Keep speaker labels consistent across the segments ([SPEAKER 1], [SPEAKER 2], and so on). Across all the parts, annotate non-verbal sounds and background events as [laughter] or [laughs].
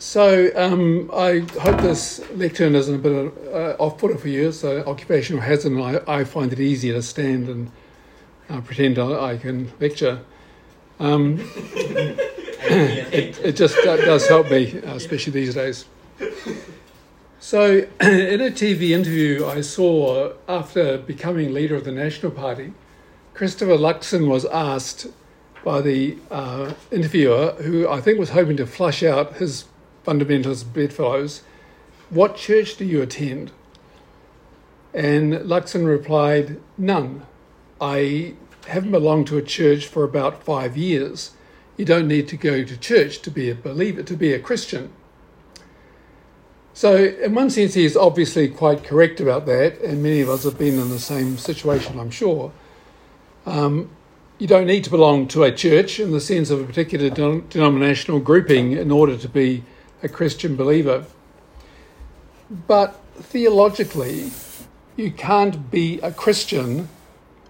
[SPEAKER 1] So um, I hope this lectern isn't a bit of, uh, off-putting for you. So occupational hazard, and I, I find it easier to stand and uh, pretend I, I, can lecture. Um, [coughs] it, it, just does help me, uh, especially these days. So [coughs] in a TV interview I saw after becoming leader of the National Party, Christopher Luxon was asked by the uh, interviewer, who I think was hoping to flush out his fundamentalist bedfellows, What church do you attend? And Luxon replied, None. I haven't belonged to a church for about five years. You don't need to go to church to be a believer, to be a Christian. So, in one sense, he is obviously quite correct about that, and many of us have been in the same situation, I'm sure. Um, you don't need to belong to a church in the sense of a particular denominational grouping in order to be a Christian believer. But theologically, you can't be a Christian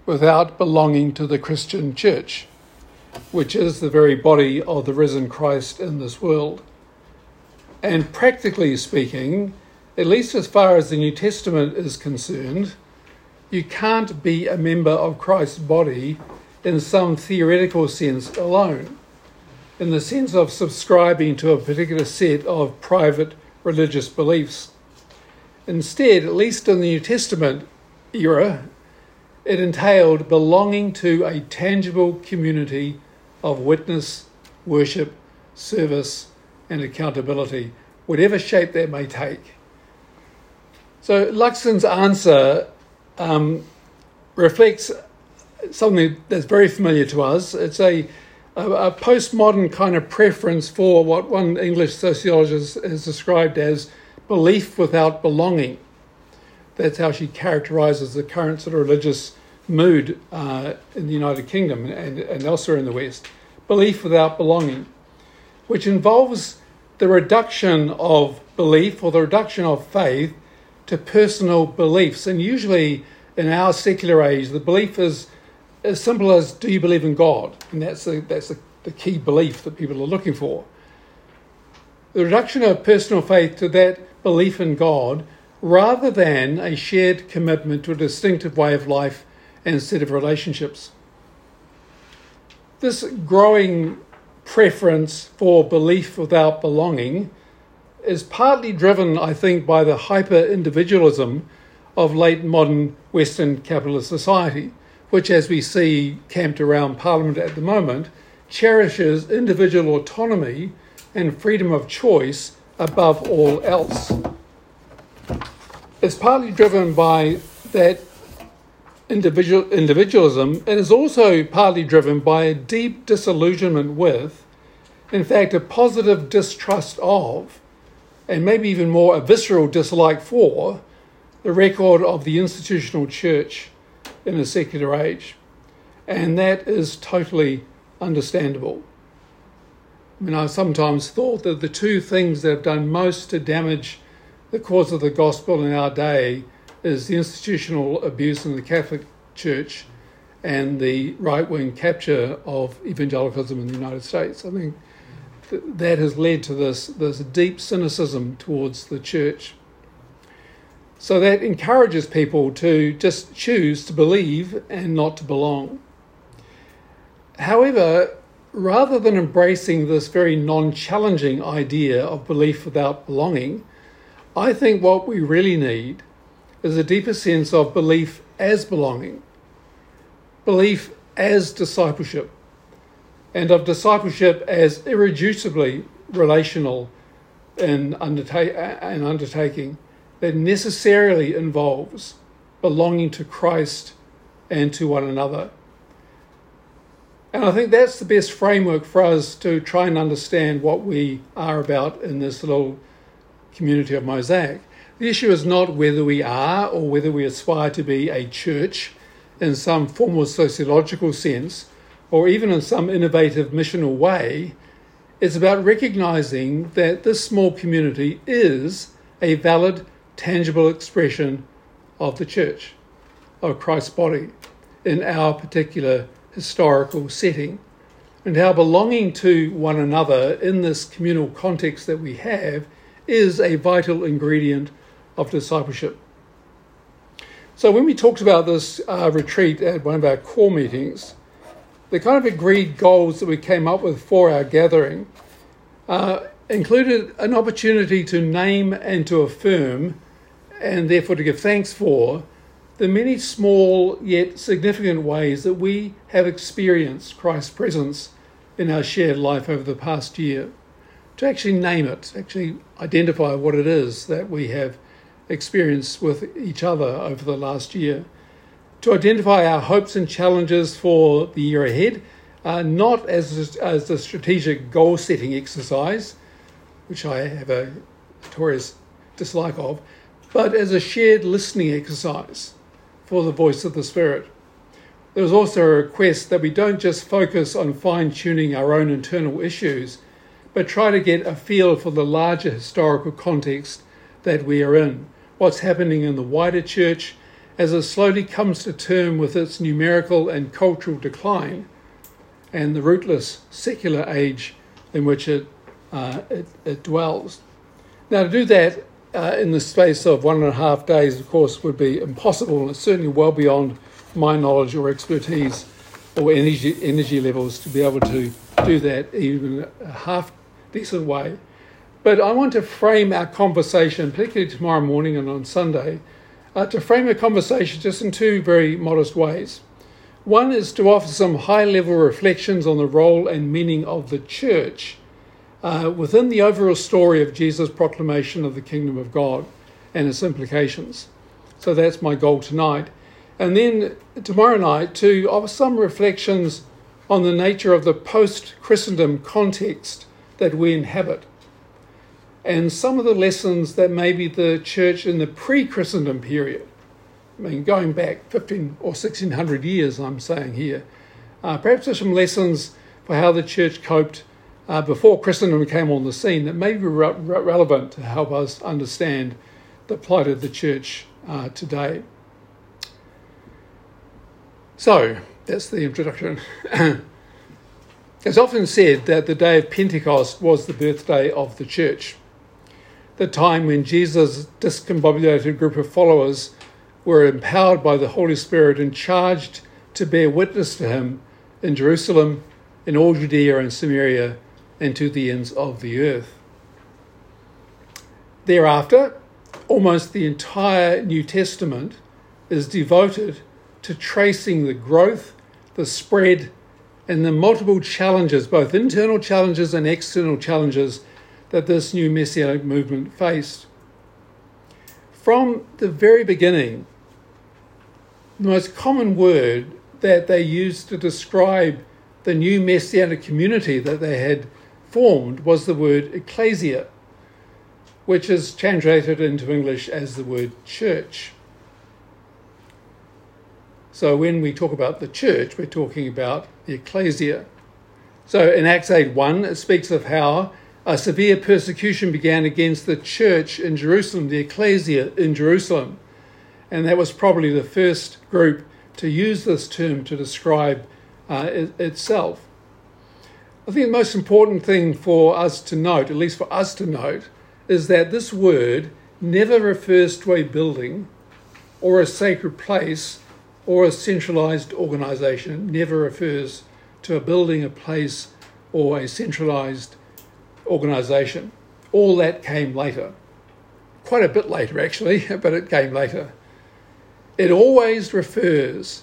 [SPEAKER 1] without belonging to the Christian church, which is the very body of the risen Christ in this world. And practically speaking, at least as far as the New Testament is concerned, you can't be a member of Christ's body in some theoretical sense alone, in the sense of subscribing to a particular set of private religious beliefs. Instead, at least in the New Testament era, it entailed belonging to a tangible community of witness, worship, service, and accountability, whatever shape that may take. So Luxon's answer um, reflects something that's very familiar to us. It's a, a, a, postmodern kind of preference for what one English sociologist has described as belief without belonging. That's how she characterizes the current sort of religious mood uh, in the United Kingdom and, and elsewhere in the West. Belief without belonging, which involves the reduction of belief or the reduction of faith to personal beliefs. And usually in our secular age, the belief is as simple as do you believe in God? And that's, the, that's the, the key belief that people are looking for. The reduction of personal faith to that belief in God rather than a shared commitment to a distinctive way of life and set of relationships. This growing preference for belief without belonging is partly driven, I think, by the hyper individualism of late modern Western capitalist society which, as we see camped around Parliament at the moment, cherishes individual autonomy and freedom of choice above all else. It's partly driven by that individual individualism and is also partly driven by a deep disillusionment with, in fact, a positive distrust of, and maybe even more a visceral dislike for, the record of the institutional church in a secular age. And that is totally understandable. I mean, I sometimes thought that the two things that have done most to damage the cause of the gospel in our day is the institutional abuse in the Catholic Church and the right wing capture of evangelicalism in the United States. I think that has led to this, this deep cynicism towards the church. So that encourages people to just choose to believe and not to belong. However, rather than embracing this very non challenging idea of belief without belonging, I think what we really need is a deeper sense of belief as belonging, belief as discipleship, and of discipleship as irreducibly relational in, undertake- uh, in undertaking that necessarily involves belonging to Christ and to one another. And I think that's the best framework for us to try and understand what we are about in this little community of Mosaic. The issue is not whether we are or whether we aspire to be a church in some formal sociological sense or even in some innovative missional way. It's about recognizing that this small community is a valid tangible expression of the church, of Christ's body, in our particular historical setting. and how belonging to one another in this communal context that we have is a vital ingredient of discipleship. So, when we talked about this uh, retreat at one of our core meetings, the kind of agreed goals that we came up with for our gathering uh, included an opportunity to name and to affirm, and therefore to give thanks for, the many small yet significant ways that we have experienced Christ's presence in our shared life over the past year. To actually name it, actually identify what it is that we have experienced with each other over the last year to identify our hopes and challenges for the year ahead, uh, not as, as a strategic goal setting exercise, which I have a notorious dislike of, but as a shared listening exercise for the voice of the Spirit. There was also a request that we don't just focus on fine tuning our own internal issues, but try to get a feel for the larger historical context that we are in, what's happening in the wider church as it slowly comes to term with its numerical and cultural decline and the rootless secular age in which it, uh, it, it, dwells. Now, to do that uh, in the space of one and a half days, of course, would be impossible, and it's certainly well beyond my knowledge or expertise or energy, energy levels to be able to do that even a half decent way. But I want to frame our conversation, particularly tomorrow morning and on Sunday, uh, to frame a conversation just in two very modest ways. One is to offer some high level reflections on the role and meaning of the church uh, within the overall story of Jesus' proclamation of the kingdom of God and its implications. So that's my goal tonight. And then tomorrow night to offer some reflections on the nature of the post Christendom context that we inhabit and some of the lessons that maybe the church in the pre Christendom period, I mean, going back 15 or 1600 years, I'm saying here, uh, perhaps there's some lessons for how the church coped uh, before Christendom came on the scene that may be re- relevant to help us understand the plight of the church uh, today. So, that's the introduction. [coughs] it's often said that the day of Pentecost was the birthday of the church the time when Jesus' discombobulated group of followers were empowered by the Holy Spirit and charged to bear witness to him in Jerusalem, in all Judea and Samaria, and to the ends of the earth. Thereafter, almost the entire New Testament is devoted to tracing the growth, the spread, and the multiple challenges, both internal challenges and external challenges, that this new messianic movement faced. From the very beginning, the most common word that they used to describe the new messianic community that they had formed was the word ecclesia, which is translated into English as the word church. So when we talk about the church, we're talking about the ecclesia. So in Acts 8 1, it speaks of how a severe persecution began against the church in Jerusalem, the ecclesia in Jerusalem. And that was probably the first group to use this term to describe uh, it, itself. I think the most important thing for us to note, at least for us to note, is that this word never refers to a building or a sacred place or a centralized organization. It never refers to a building, a place, or a centralized organisation. All that came later. Quite a bit later, actually, [laughs] but it came later. It always refers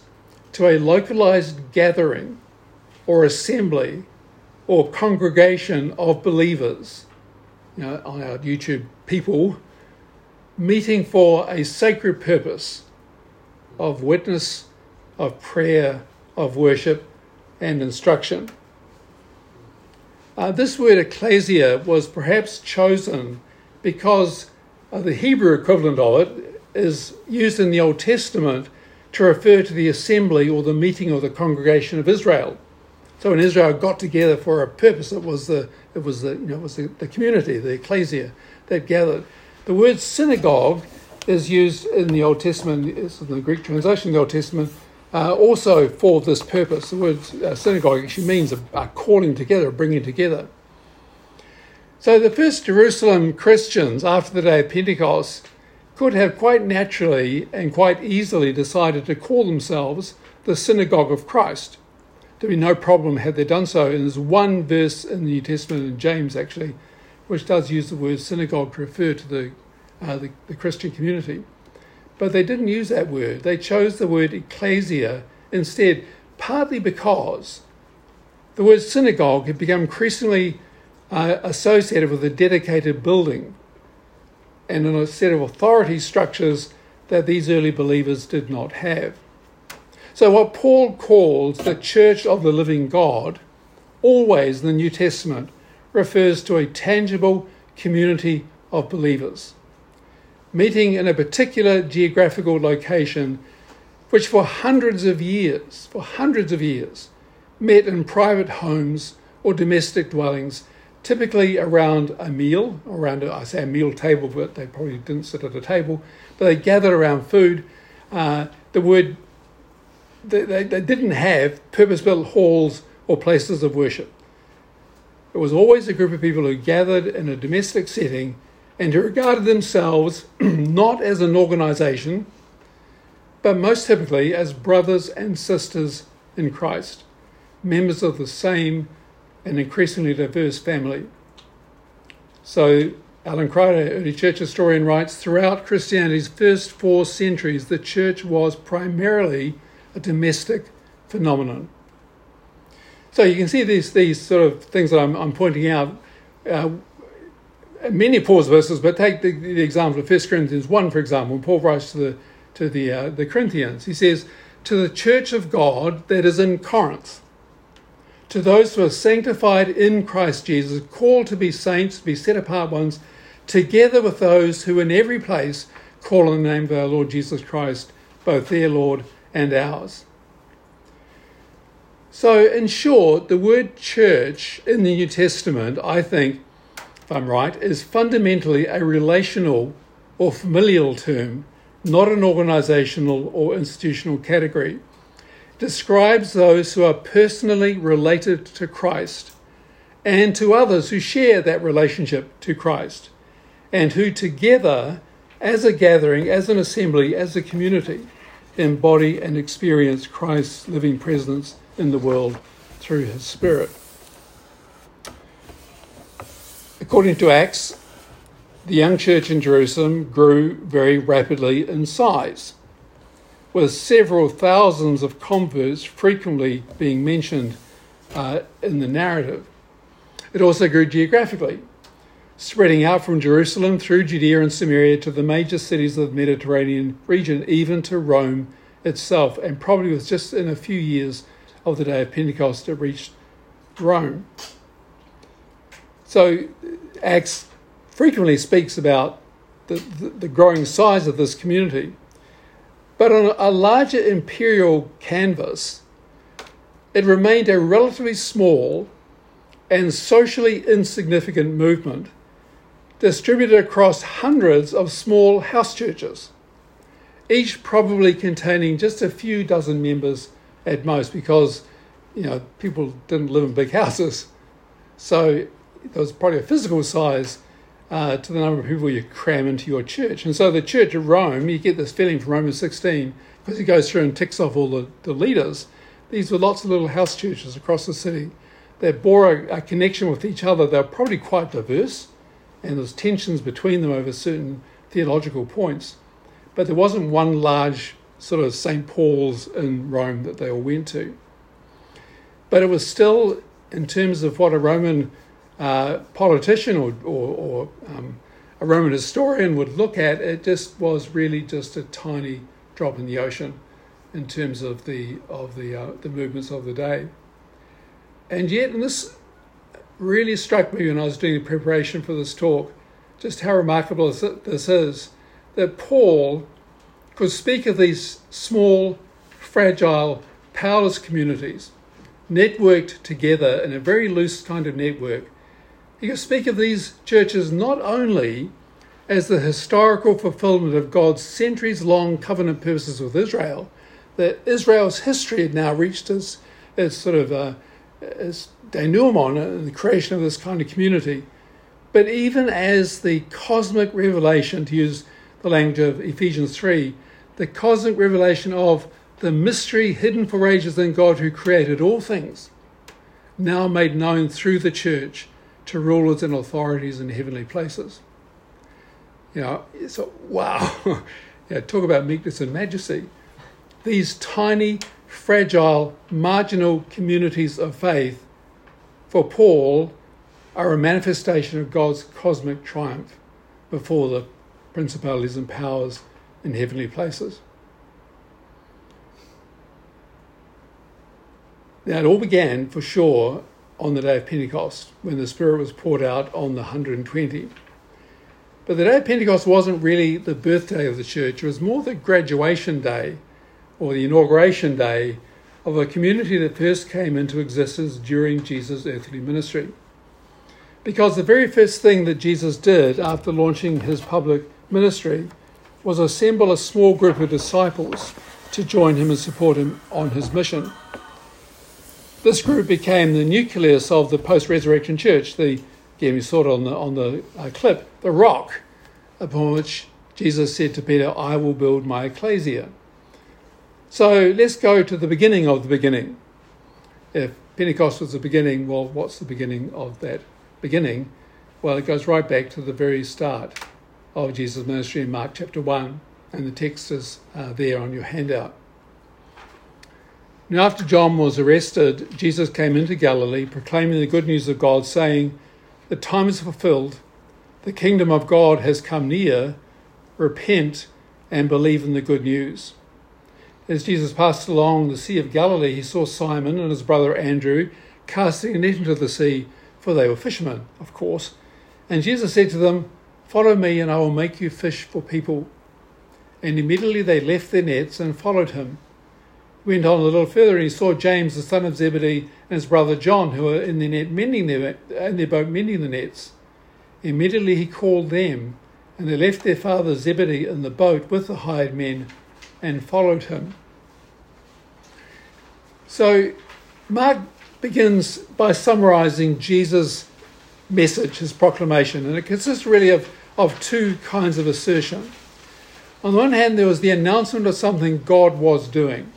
[SPEAKER 1] to a localized gathering or assembly or congregation of believers, you know, on our YouTube people, meeting for a sacred purpose of witness, of prayer, of worship, and instruction. Uh, this word ecclesia was perhaps chosen because uh, the Hebrew equivalent of it is used in the Old Testament to refer to the assembly or the meeting of the congregation of Israel. So when Israel got together for a purpose, it was the it was the you know was the, the community, the ecclesia that gathered. The word synagogue is used in the Old Testament, it's in the Greek translation of the Old Testament, uh, also for this purpose. The word uh, synagogue actually means a, a calling together, a bringing together. So the first Jerusalem Christians after the day of Pentecost could have quite naturally and quite easily decided to call themselves the synagogue of Christ. There'd be no problem had they done so. And there's one verse in the New Testament, in James actually, which does use the word synagogue to refer to the, uh, the, the Christian community. But they didn't use that word. They chose the word ecclesia instead, partly because the word synagogue had become increasingly uh, associated with a dedicated building and a set of authority structures that these early believers did not have. So, what Paul calls the church of the living God, always in the New Testament, refers to a tangible community of believers meeting in a particular geographical location, which for hundreds of years, for hundreds of years, met in private homes or domestic dwellings, typically around a meal, around a, I say a meal table, but they probably didn't sit at a table, but they gathered around food. Uh, the word they, they, didn't have purpose-built halls or places of worship. It was always a group of people who gathered in a domestic setting and who regarded themselves [clears throat] not as an organization, but most typically as brothers and sisters in Christ, members of the same and increasingly diverse family. So, Alan Kreider, early church historian, writes throughout Christianity's first four centuries, the church was primarily a domestic phenomenon. So, you can see these, these sort of things that I'm, I'm pointing out. Uh, many Paul's verses, but take the, the, example of 1 Corinthians 1, for example, when Paul writes to the, to the, uh, the Corinthians. He says, To the church of God that is in Corinth, to those who are sanctified in Christ Jesus, called to be saints, to be set apart ones, together with those who in every place call on the name of our Lord Jesus Christ, both their Lord and ours. So, in short, the word church in the New Testament, I think, if I'm right, is fundamentally a relational or familial term, not an organizational or institutional category. It describes those who are personally related to Christ and to others who share that relationship to Christ and who together, as a gathering, as an assembly, as a community, embody and experience Christ's living presence in the world through his Spirit. According to Acts, the young church in Jerusalem grew very rapidly in size, with several thousands of converts frequently being mentioned uh, in the narrative. It also grew geographically, spreading out from Jerusalem through Judea and Samaria to the major cities of the Mediterranean region, even to Rome itself, and probably was just in a few years of the day of Pentecost it reached Rome. So Acts frequently speaks about the, the, the growing size of this community. But on a larger imperial canvas, it remained a relatively small and socially insignificant movement distributed across hundreds of small house churches, each probably containing just a few dozen members at most because you know people didn't live in big houses. So there was probably a physical size uh, to the number of people you cram into your church. And so the church of Rome, you get this feeling from Romans 16, because he goes through and ticks off all the, the leaders. These were lots of little house churches across the city that bore a, a connection with each other. They were probably quite diverse, and there's tensions between them over certain theological points. But there wasn't one large sort of St. Paul's in Rome that they all went to. But it was still, in terms of what a Roman uh, politician or, or, or um, a Roman historian would look at, it just was really just a tiny drop in the ocean in terms of the of the uh, the movements of the day. And yet, and this really struck me when I was doing the preparation for this talk, just how remarkable this is that Paul could speak of these small, fragile, powerless communities networked together in a very loose kind of network. He could speak of these churches not only as the historical fulfillment of God's centuries long covenant purposes with Israel, that Israel's history had now reached its, its sort of uh, its denouement in the creation of this kind of community. But even as the cosmic revelation, to use the language of Ephesians 3, the cosmic revelation of the mystery hidden for ages in God who created all things, now made known through the church to rulers and authorities in heavenly places. You know, so [laughs] wow, yeah, talk about meekness and majesty. These tiny, fragile, marginal communities of faith, for Paul, are a manifestation of God's cosmic triumph before the principalities and powers in heavenly places. Now, it all began for sure on the day of Pentecost when the Spirit was poured out on the 120. But the day of Pentecost wasn't really the birthday of the church, it was more the graduation day or the inauguration day of a community that first came into existence during Jesus' earthly ministry. Because the very first thing that Jesus did after launching his public ministry was assemble a small group of disciples to join him and support him on his mission. This group became the nucleus of the post-resurrection church. The again we saw it on the on the uh, clip, the rock upon which Jesus said to Peter, "I will build my ecclesia." So let's go to the beginning of the beginning. If Pentecost was the beginning, well, what's the beginning of that beginning? Well, it goes right back to the very start of Jesus' ministry in Mark chapter 1, and the text is uh, there on your handout. Now, after John was arrested, Jesus came into Galilee proclaiming the good news of God, saying, The time is fulfilled, the kingdom of God has come near, repent and believe in the good news. As Jesus passed along the Sea of Galilee, he saw Simon and his brother Andrew casting a net into the sea, for they were fishermen, of course. And Jesus said to them, Follow me, and I will make you fish for people. And immediately they left their nets and followed him went on a little further and he saw James, the son of Zebedee, and his brother John, who were in the net mending their, in their boat mending the nets. Immediately he called them, and they left their father Zebedee in the boat with the hired men and followed him. So Mark begins by summarizing Jesus' message, his proclamation, and it consists really of, of two kinds of assertion. On the one hand, there was the announcement of something God was doing.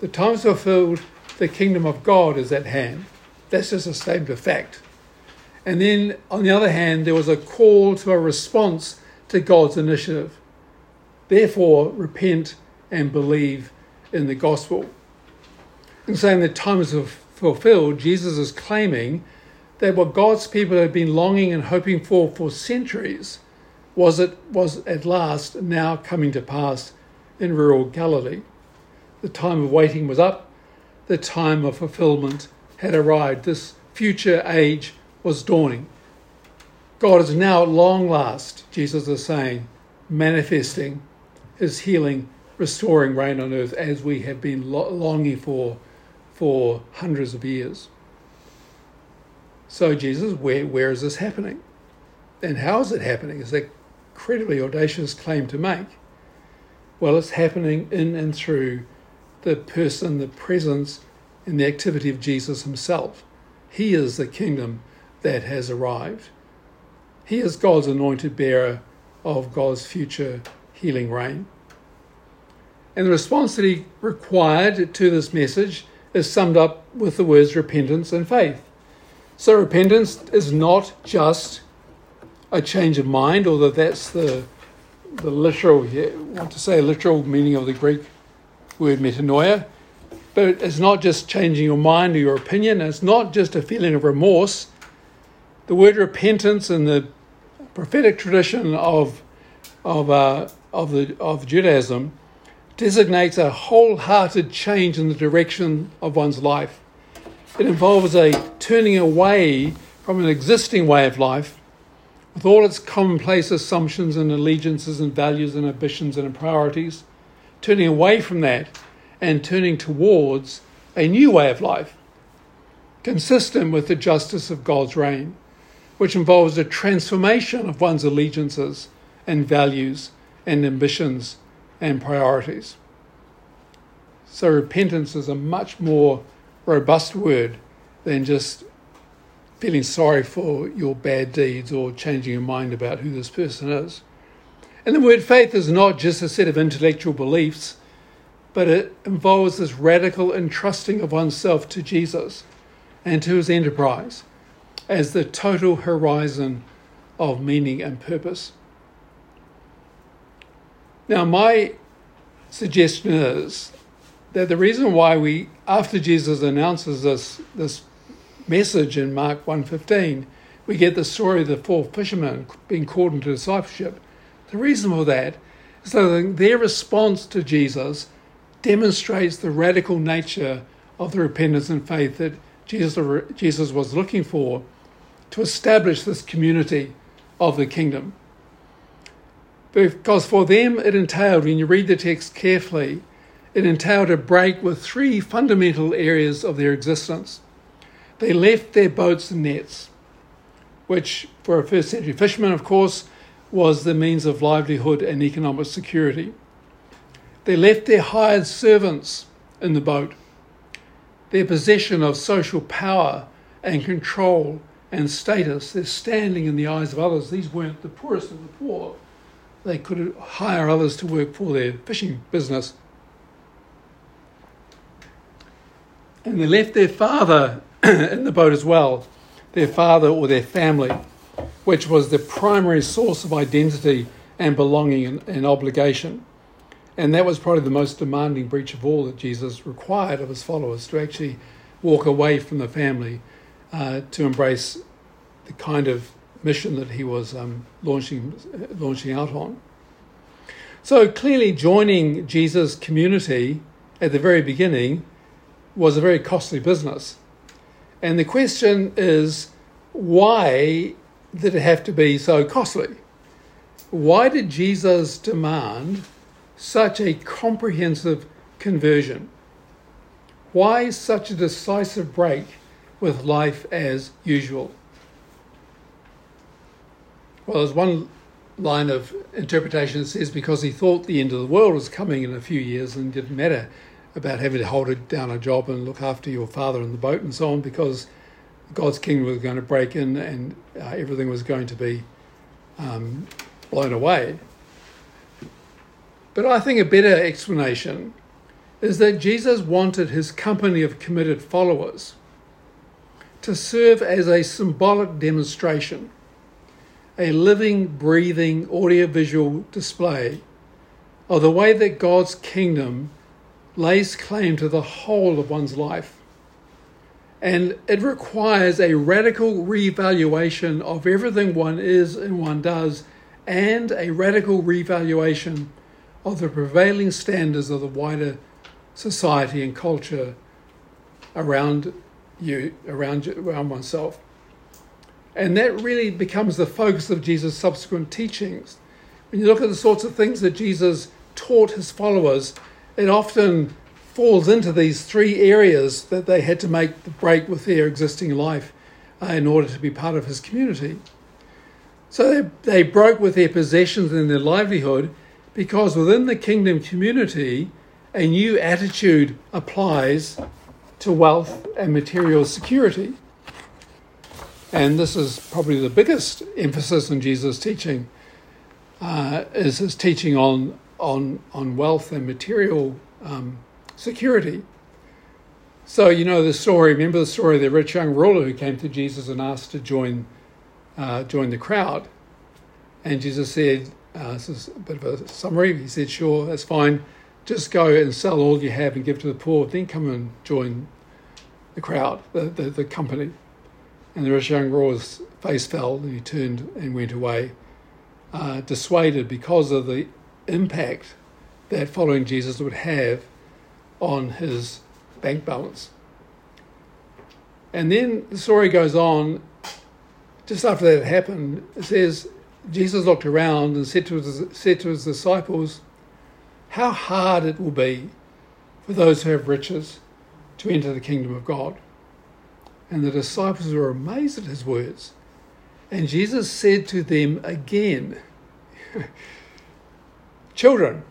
[SPEAKER 1] The times fulfilled, the kingdom of God is at hand. That's just a statement of fact. And then, on the other hand, there was a call to a response to God's initiative. Therefore, repent and believe in the gospel. In saying that times are fulfilled, Jesus is claiming that what God's people had been longing and hoping for for centuries was, it, was at last now coming to pass in rural Galilee. The time of waiting was up. The time of fulfillment had arrived. This future age was dawning. God is now at long last, Jesus is saying, manifesting his healing, restoring reign on earth as we have been longing for for hundreds of years. So, Jesus, where, where is this happening? And how is it happening? Is an incredibly audacious claim to make. Well, it's happening in and through the person, the presence, and the activity of Jesus himself. He is the kingdom that has arrived. He is God's anointed bearer of God's future healing reign. And the response that he required to this message is summed up with the words repentance and faith. So, repentance is not just a change of mind, although that's the, the literal, I want to say literal meaning of the Greek word metanoia. But it's not just changing your mind or your opinion, it's not just a feeling of remorse. The word repentance in the prophetic tradition of, of, uh, of, the, of Judaism designates a wholehearted change in the direction of one's life. It involves a turning away from an existing way of life with all its commonplace assumptions and allegiances and values and ambitions and priorities turning away from that and turning towards a new way of life, consistent with the justice of God's reign, which involves a transformation of one's allegiances and values and ambitions and priorities. So repentance is a much more robust word than just feeling sorry for your bad deeds or changing your mind about who this person is. And the word faith is not just a set of intellectual beliefs, but it involves this radical entrusting of oneself to Jesus and to his enterprise as the total horizon of meaning and purpose. Now, my suggestion is that the reason why we, after Jesus announces this, this message in Mark 1.15, we get the story of the four fishermen being called into discipleship. The reason for that is that their response to Jesus demonstrates the radical nature of the repentance and faith that Jesus, Jesus was looking for to establish this community of the kingdom. Because for them it entailed, when you read the text carefully, it entailed a break with three fundamental areas of their existence. They left their boats and nets, which for a first century fisherman, of course, was the means of livelihood and economic security. They left their hired servants in the boat, their possession of social power and control and status, their standing in the eyes of others. These weren't the poorest of the poor. They could hire others to work for their fishing business. And they left their father [clears throat] in the boat as well, their father or their family, which was the primary source of identity and belonging and, and obligation. And that was probably the most demanding breach of all that Jesus required of his followers to actually walk away from the family uh, to embrace the kind of mission that he was um, launching, launching out on. So clearly, joining Jesus' community at the very beginning was a very costly business. And the question is why did it have to be so costly? Why did Jesus demand such a comprehensive conversion? Why such a decisive break with life as usual? Well, there's one line of interpretation that says because he thought the end of the world was coming in a few years and didn't matter about having to hold down a job and look after your father in the boat and so on because God's kingdom was going to break in and uh, everything was going to be um, blown away. But I think a better explanation is that Jesus wanted his company of committed followers to serve as a symbolic demonstration, a living, breathing, audiovisual display of the way that God's kingdom lays claim to the whole of one's life. And it requires a radical revaluation of everything one is and one does, and a radical revaluation of the prevailing standards of the wider society and culture around you, around, around oneself. And that really becomes the focus of Jesus' subsequent teachings. When you look at the sorts of things that Jesus taught his followers, it often falls into these three areas that they had to make the break with their existing life uh, in order to be part of his community. So they, they broke with their possessions and their livelihood because within the kingdom community, a new attitude applies to wealth and material security. And this is probably the biggest emphasis in Jesus' teaching, uh, is his teaching on on on wealth and material um, security. So you know the story. Remember the story of the rich young ruler who came to Jesus and asked to join uh, join the crowd, and Jesus said, uh, "This is a bit of a summary." He said, "Sure, that's fine. Just go and sell all you have and give to the poor. Then come and join the crowd, the the, the company." And the ruler's face fell, and he turned and went away, uh, dissuaded because of the impact that following Jesus would have on his bank balance. And then the story goes on, just after that happened, it says, Jesus looked around and said to his, said to his disciples, How hard it will be for those who have riches to enter the kingdom of God. And the disciples were amazed at his words. And Jesus said to them again, [laughs] Children,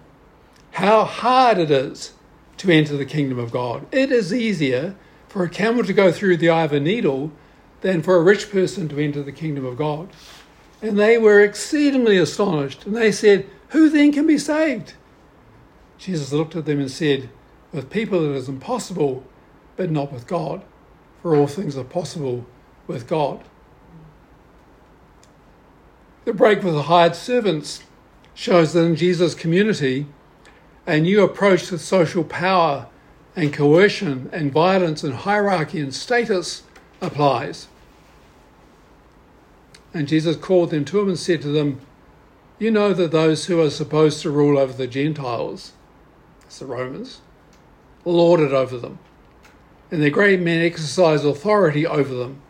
[SPEAKER 1] how hard it is to enter the kingdom of God. It is easier for a camel to go through the eye of a needle than for a rich person to enter the kingdom of God. And they were exceedingly astonished, and they said, Who then can be saved? Jesus looked at them and said, With people it is impossible, but not with God, for all things are possible with God. The break with the hired servants shows that in Jesus' community, a new approach to social power and coercion and violence and hierarchy and status applies. And Jesus called them to him and said to them, You know that those who are supposed to rule over the Gentiles, that's the Romans, lord it over them, and their great men exercise authority over them,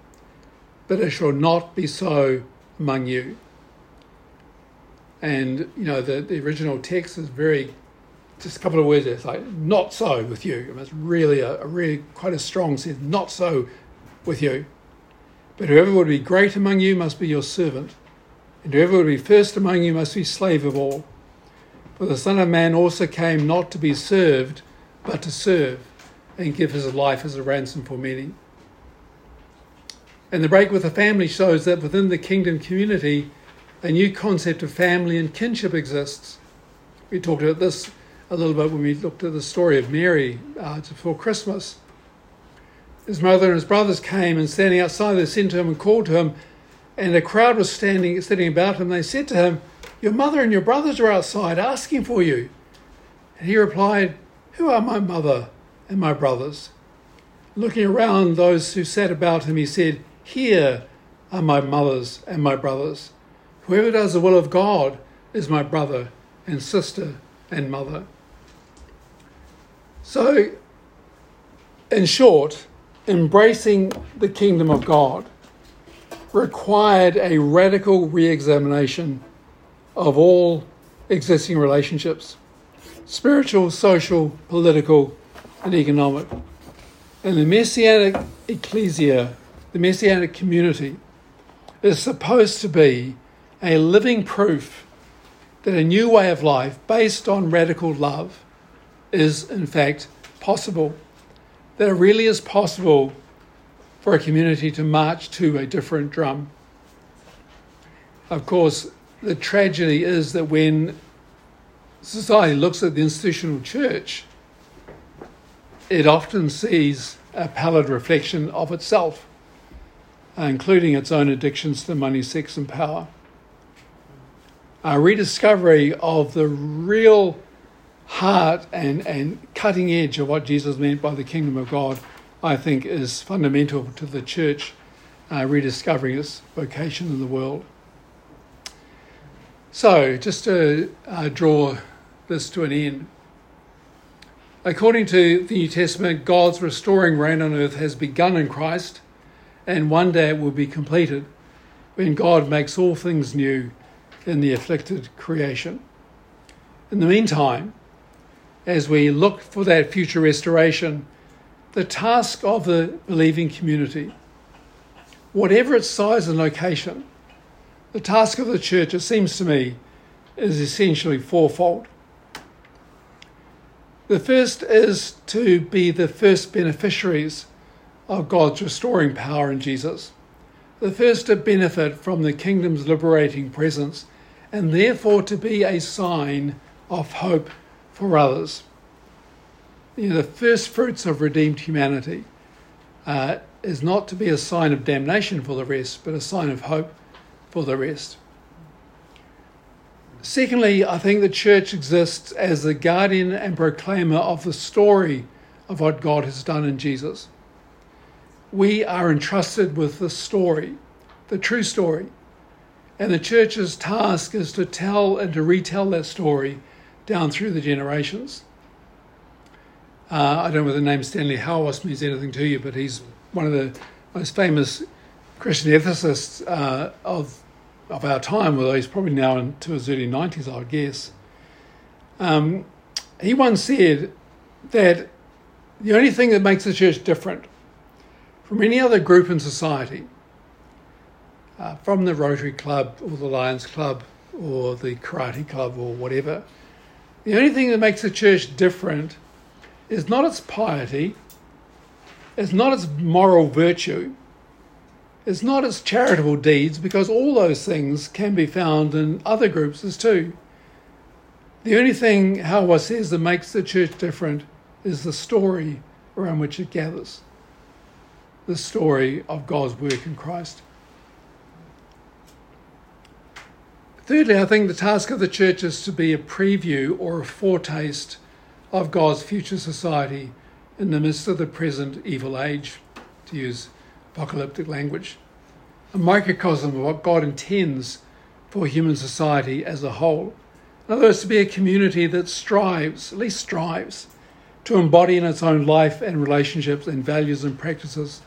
[SPEAKER 1] but it shall not be so among you. And, you know, the, the original text is very, just a couple of words. It's like, not so with you. I mean, it's really a, a really quite a strong sense, not so with you. But whoever would be great among you must be your servant, and whoever would be first among you must be slave of all. For the Son of Man also came not to be served, but to serve, and give his life as a ransom for many. And the break with the family shows that within the kingdom community, a new concept of family and kinship exists. We talked about this a little bit when we looked at the story of Mary uh, before Christmas. His mother and his brothers came and standing outside, they sent to him and called to him, and a crowd was standing, sitting about him. They said to him, Your mother and your brothers are outside asking for you. And he replied, Who are my mother and my brothers? Looking around those who sat about him, he said, Here are my mothers and my brothers. Whoever does the will of God is my brother and sister and mother. So, in short, embracing the kingdom of God required a radical re examination of all existing relationships spiritual, social, political, and economic. And the Messianic ecclesia, the Messianic community, is supposed to be a living proof that a new way of life based on radical love is, in fact, possible. That it really is possible for a community to march to a different drum. Of course, the tragedy is that when society looks at the institutional church, it often sees a pallid reflection of itself, including its own addictions to money, sex, and power a rediscovery of the real heart and, and cutting edge of what Jesus meant by the kingdom of God, I think, is fundamental to the church uh, rediscovering its vocation in the world. So, just to uh, draw this to an end. According to the New Testament, God's restoring reign on earth has begun in Christ, and one day it will be completed when God makes all things new in the afflicted creation. In the meantime, as we look for that future restoration, the task of the believing community, whatever its size and location, the task of the church, it seems to me, is essentially fourfold. The first is to be the first beneficiaries of God's restoring power in Jesus, the first to benefit from the kingdom's liberating presence and therefore to be a sign of hope for others. You know, the first fruits of redeemed humanity uh, is not to be a sign of damnation for the rest, but a sign of hope for the rest. Secondly, I think the church exists as the guardian and proclaimer of the story of what God has done in Jesus. We are entrusted with the story, the true story and the church's task is to tell and to retell that story down through the generations. Uh, I don't know whether the name Stanley Hauerwas means anything to you, but he's one of the most famous Christian ethicists uh, of of our time, although he's probably now into his early 90s, I would guess. Um, he once said that the only thing that makes the church different from any other group in society uh, from the Rotary Club or the Lions Club or the Karate Club or whatever. The only thing that makes the church different is not its piety, it's not its moral virtue, it's not its charitable deeds, because all those things can be found in other groups as too. The only thing Hauerwas says that makes the church different is the story around which it gathers the story of God's work in Christ. Thirdly, I think the task of the church is to be a preview or a foretaste of God's future society in the midst of the present evil age, to use apocalyptic language. A microcosm of what God intends for human society as a whole. In other words, to be a community that strives, at least strives, to embody in its own life and relationships and values and practices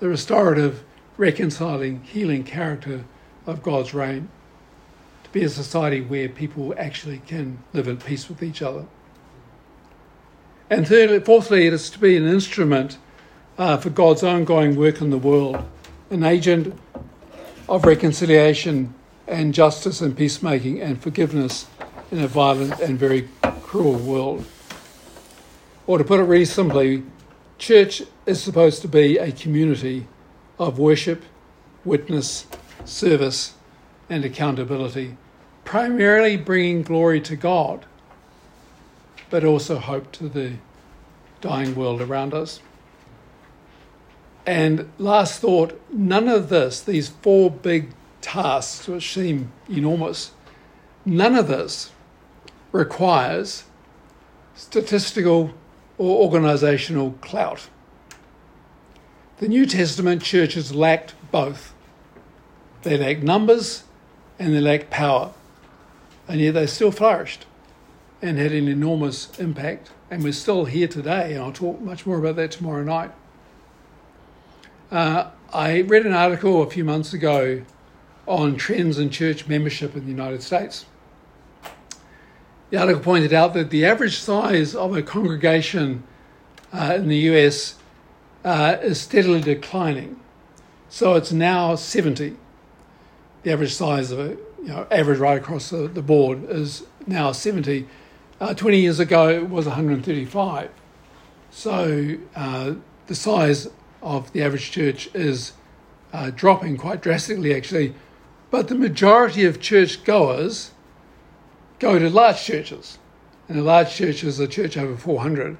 [SPEAKER 1] the restorative, reconciling, healing character of God's reign To be a society where people actually can live in peace with each other. And thirdly, fourthly, it is to be an instrument uh, for God's ongoing work in the world, an agent of reconciliation and justice and peacemaking and forgiveness in a violent and very cruel world. Or to put it really simply, church is supposed to be a community of worship, witness, service, and accountability, primarily bringing glory to God, but also hope to the dying world around us. And last thought none of this, these four big tasks, which seem enormous, none of this requires statistical or organizational clout. The New Testament churches lacked both. They lacked numbers and they lacked power. And yet they still flourished and had an enormous impact. And we're still here today, and I'll talk much more about that tomorrow night. Uh, I read an article a few months ago on trends in church membership in the United States. The article pointed out that the average size of a congregation uh, in the US uh, is steadily declining. So it's now 70 the average size of a you know, average right across the, the board is now 70. Uh, 20 years ago, it was 135. So uh, the size of the average church is uh, dropping quite drastically, actually. But the majority of church goers go to large churches, and a large church is a church over 400.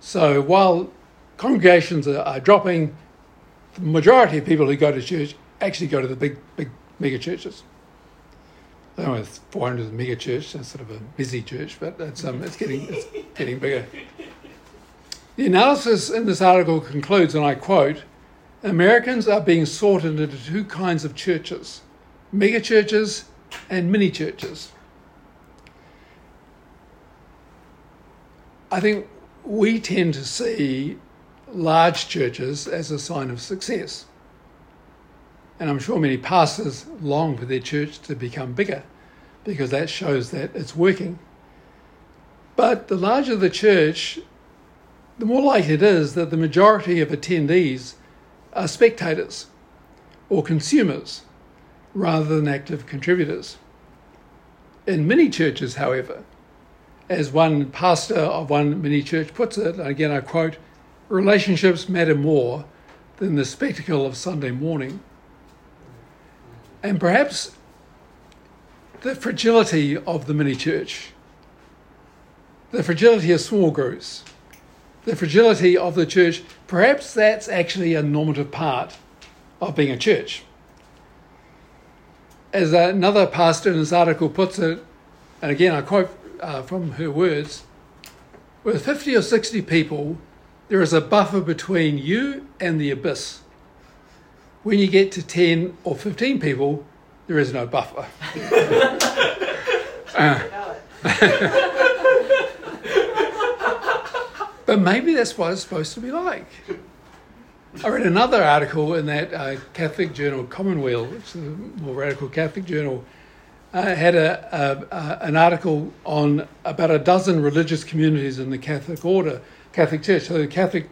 [SPEAKER 1] So while congregations are, are dropping, the majority of people who go to church actually go to the big, big mega churches. I don't know, it's 400 mega church, that's sort of a busy church, but it's, um, it's, getting, it's getting bigger. The analysis in this article concludes, and I quote Americans are being sorted into two kinds of churches mega churches and mini churches. I think we tend to see large churches as a sign of success. And I'm sure many pastors long for their church to become bigger because that shows that it's working. But the larger the church, the more likely it is that the majority of attendees are spectators or consumers rather than active contributors. In many churches, however, as one pastor of one mini church puts it, and again I quote, relationships matter more than the spectacle of Sunday morning. And perhaps the fragility of the mini church, the fragility of small groups, the fragility of the church, perhaps that's actually a normative part of being a church. As another pastor in this article puts it, and again I quote uh, from her words with 50 or 60 people, there is a buffer between you and the abyss. When you get to 10 or 15 people, there is no buffer. [laughs] uh, but maybe that's what it's supposed to be like. I read another article in that uh, Catholic journal, Commonweal, which is a more radical Catholic journal, uh, had a, a, a, an article on about a dozen religious communities in the Catholic order, Catholic Church. So the Catholic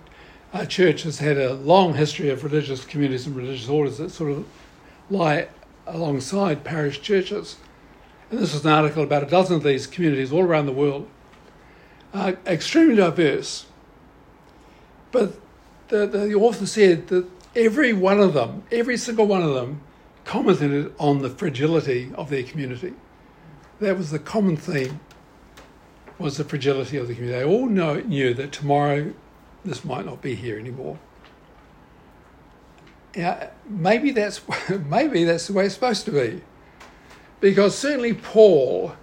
[SPEAKER 1] uh, Church has had a long history of religious communities and religious orders that sort of lie alongside parish churches. And this was an article about a dozen of these communities all around the world. uh, extremely diverse. But the, the author said that every one of them, every single one of them, commented on the fragility of their community. That was the common theme, was the fragility of the community. They all know, knew that tomorrow this might not be here anymore. Yeah, maybe that's [laughs] maybe that's the way it's supposed to be, because certainly Paul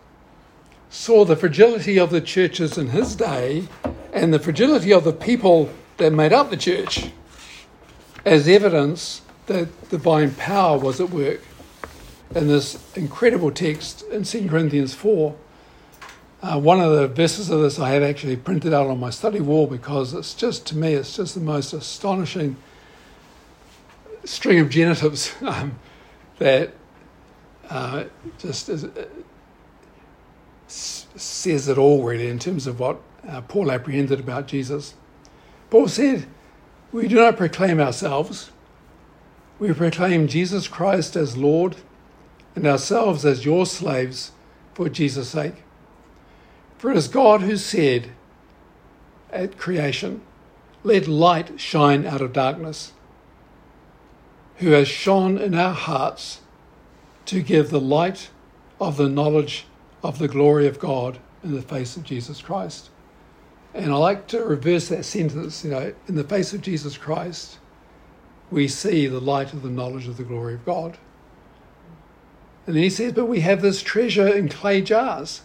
[SPEAKER 1] saw the fragility of the churches in his day and the fragility of the people that made up the church as evidence that divine power was at work in this incredible text in 2 Corinthians 4. Uh, one of the verses of this I have actually printed out on my study wall because it's just, to me, it's just the most astonishing string of genitives [laughs] um, that uh, just is, uh, says it all, really, in terms of what uh, Paul apprehended about Jesus. Paul said, We do not proclaim ourselves we proclaim Jesus Christ as Lord and ourselves as your slaves for Jesus' sake. For it is God who said at creation, Let light shine out of darkness, who has shone in our hearts to give the light of the knowledge of the glory of God in the face of Jesus Christ. And I like to reverse that sentence, you know, in the face of Jesus Christ we see the light of the knowledge of the glory of God. And then he says, But we have this treasure in clay jars,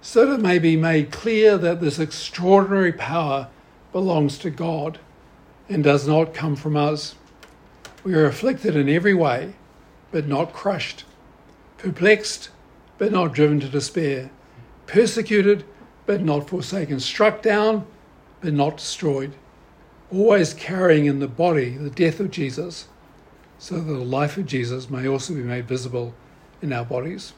[SPEAKER 1] so that it may be made clear that this extraordinary power belongs to God and does not come from us. We are afflicted in every way, but not crushed, perplexed, but not driven to despair, persecuted, but not forsaken, struck down, but not destroyed always carrying in the body the death of Jesus, so that the life of Jesus may also be made visible in our bodies.